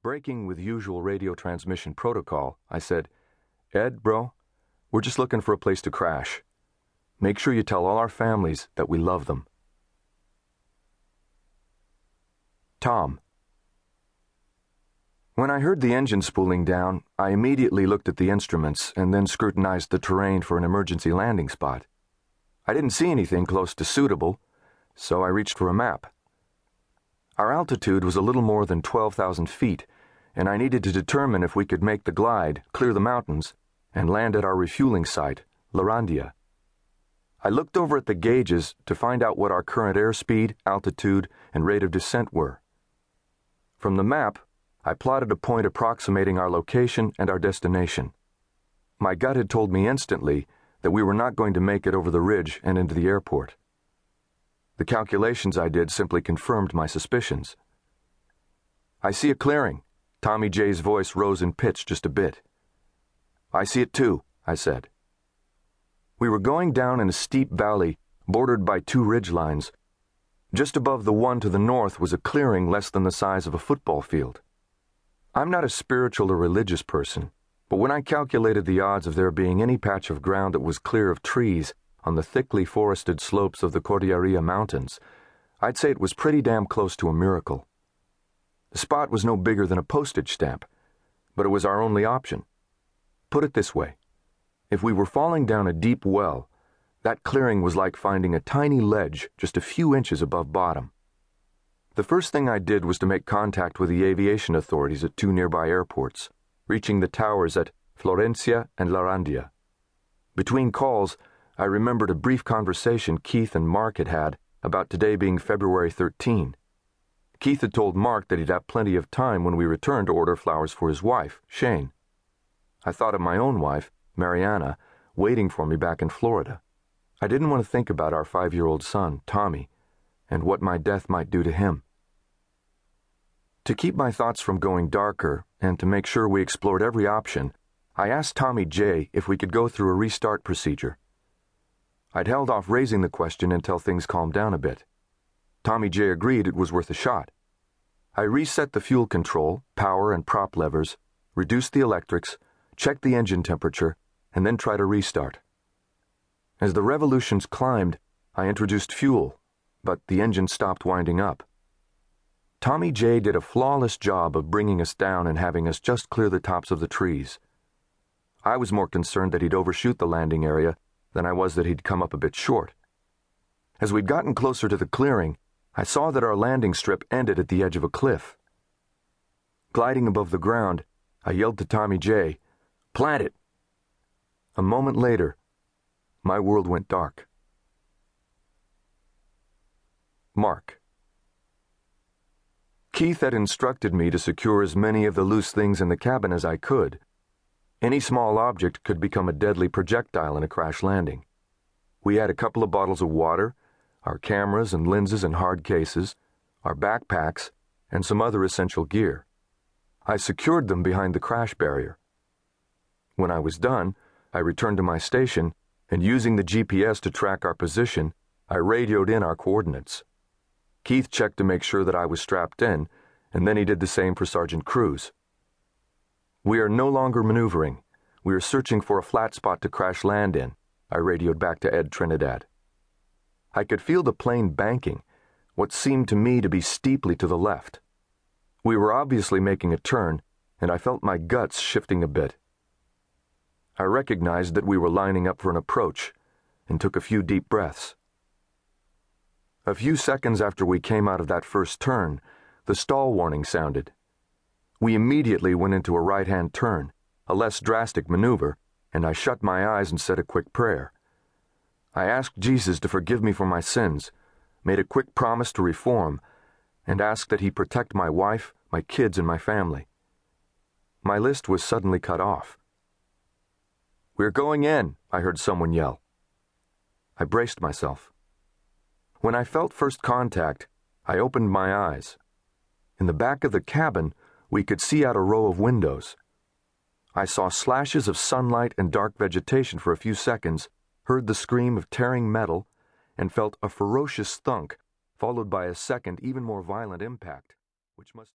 Breaking with usual radio transmission protocol, I said, Ed, bro, we're just looking for a place to crash. Make sure you tell all our families that we love them. Tom. When I heard the engine spooling down, I immediately looked at the instruments and then scrutinized the terrain for an emergency landing spot. I didn't see anything close to suitable, so I reached for a map. Our altitude was a little more than 12,000 feet, and I needed to determine if we could make the glide, clear the mountains, and land at our refueling site, Larandia. I looked over at the gauges to find out what our current airspeed, altitude, and rate of descent were. From the map, I plotted a point approximating our location and our destination. My gut had told me instantly that we were not going to make it over the ridge and into the airport. The calculations I did simply confirmed my suspicions. I see a clearing. Tommy J's voice rose in pitch just a bit. I see it too, I said. We were going down in a steep valley bordered by two ridge lines. Just above the one to the north was a clearing less than the size of a football field. I'm not a spiritual or religious person, but when I calculated the odds of there being any patch of ground that was clear of trees on the thickly forested slopes of the Cordillera Mountains, I'd say it was pretty damn close to a miracle. The spot was no bigger than a postage stamp, but it was our only option. Put it this way if we were falling down a deep well, that clearing was like finding a tiny ledge just a few inches above bottom. The first thing I did was to make contact with the aviation authorities at two nearby airports, reaching the towers at Florencia and Larandia. Between calls, I remembered a brief conversation Keith and Mark had had about today being February 13. Keith had told Mark that he'd have plenty of time when we returned to order flowers for his wife, Shane. I thought of my own wife, Mariana, waiting for me back in Florida. I didn't want to think about our five year old son, Tommy, and what my death might do to him. To keep my thoughts from going darker and to make sure we explored every option, I asked Tommy J if we could go through a restart procedure. I'd held off raising the question until things calmed down a bit. Tommy J agreed it was worth a shot. I reset the fuel control, power, and prop levers, reduced the electrics, checked the engine temperature, and then tried a restart. As the revolutions climbed, I introduced fuel, but the engine stopped winding up. Tommy J did a flawless job of bringing us down and having us just clear the tops of the trees. I was more concerned that he'd overshoot the landing area than I was that he'd come up a bit short. As we'd gotten closer to the clearing, I saw that our landing strip ended at the edge of a cliff. Gliding above the ground, I yelled to Tommy J, Plant it! A moment later, my world went dark. Mark. Keith had instructed me to secure as many of the loose things in the cabin as I could any small object could become a deadly projectile in a crash landing. We had a couple of bottles of water, our cameras and lenses in hard cases, our backpacks, and some other essential gear. I secured them behind the crash barrier. When I was done, I returned to my station, and using the GPS to track our position, I radioed in our coordinates. Keith checked to make sure that I was strapped in, and then he did the same for Sergeant Cruz. We are no longer maneuvering. We are searching for a flat spot to crash land in, I radioed back to Ed Trinidad. I could feel the plane banking, what seemed to me to be steeply to the left. We were obviously making a turn, and I felt my guts shifting a bit. I recognized that we were lining up for an approach and took a few deep breaths. A few seconds after we came out of that first turn, the stall warning sounded. We immediately went into a right hand turn, a less drastic maneuver, and I shut my eyes and said a quick prayer. I asked Jesus to forgive me for my sins, made a quick promise to reform, and asked that he protect my wife, my kids, and my family. My list was suddenly cut off. We're going in, I heard someone yell. I braced myself. When I felt first contact, I opened my eyes. In the back of the cabin, we could see out a row of windows. I saw slashes of sunlight and dark vegetation for a few seconds, heard the scream of tearing metal, and felt a ferocious thunk, followed by a second, even more violent impact, which must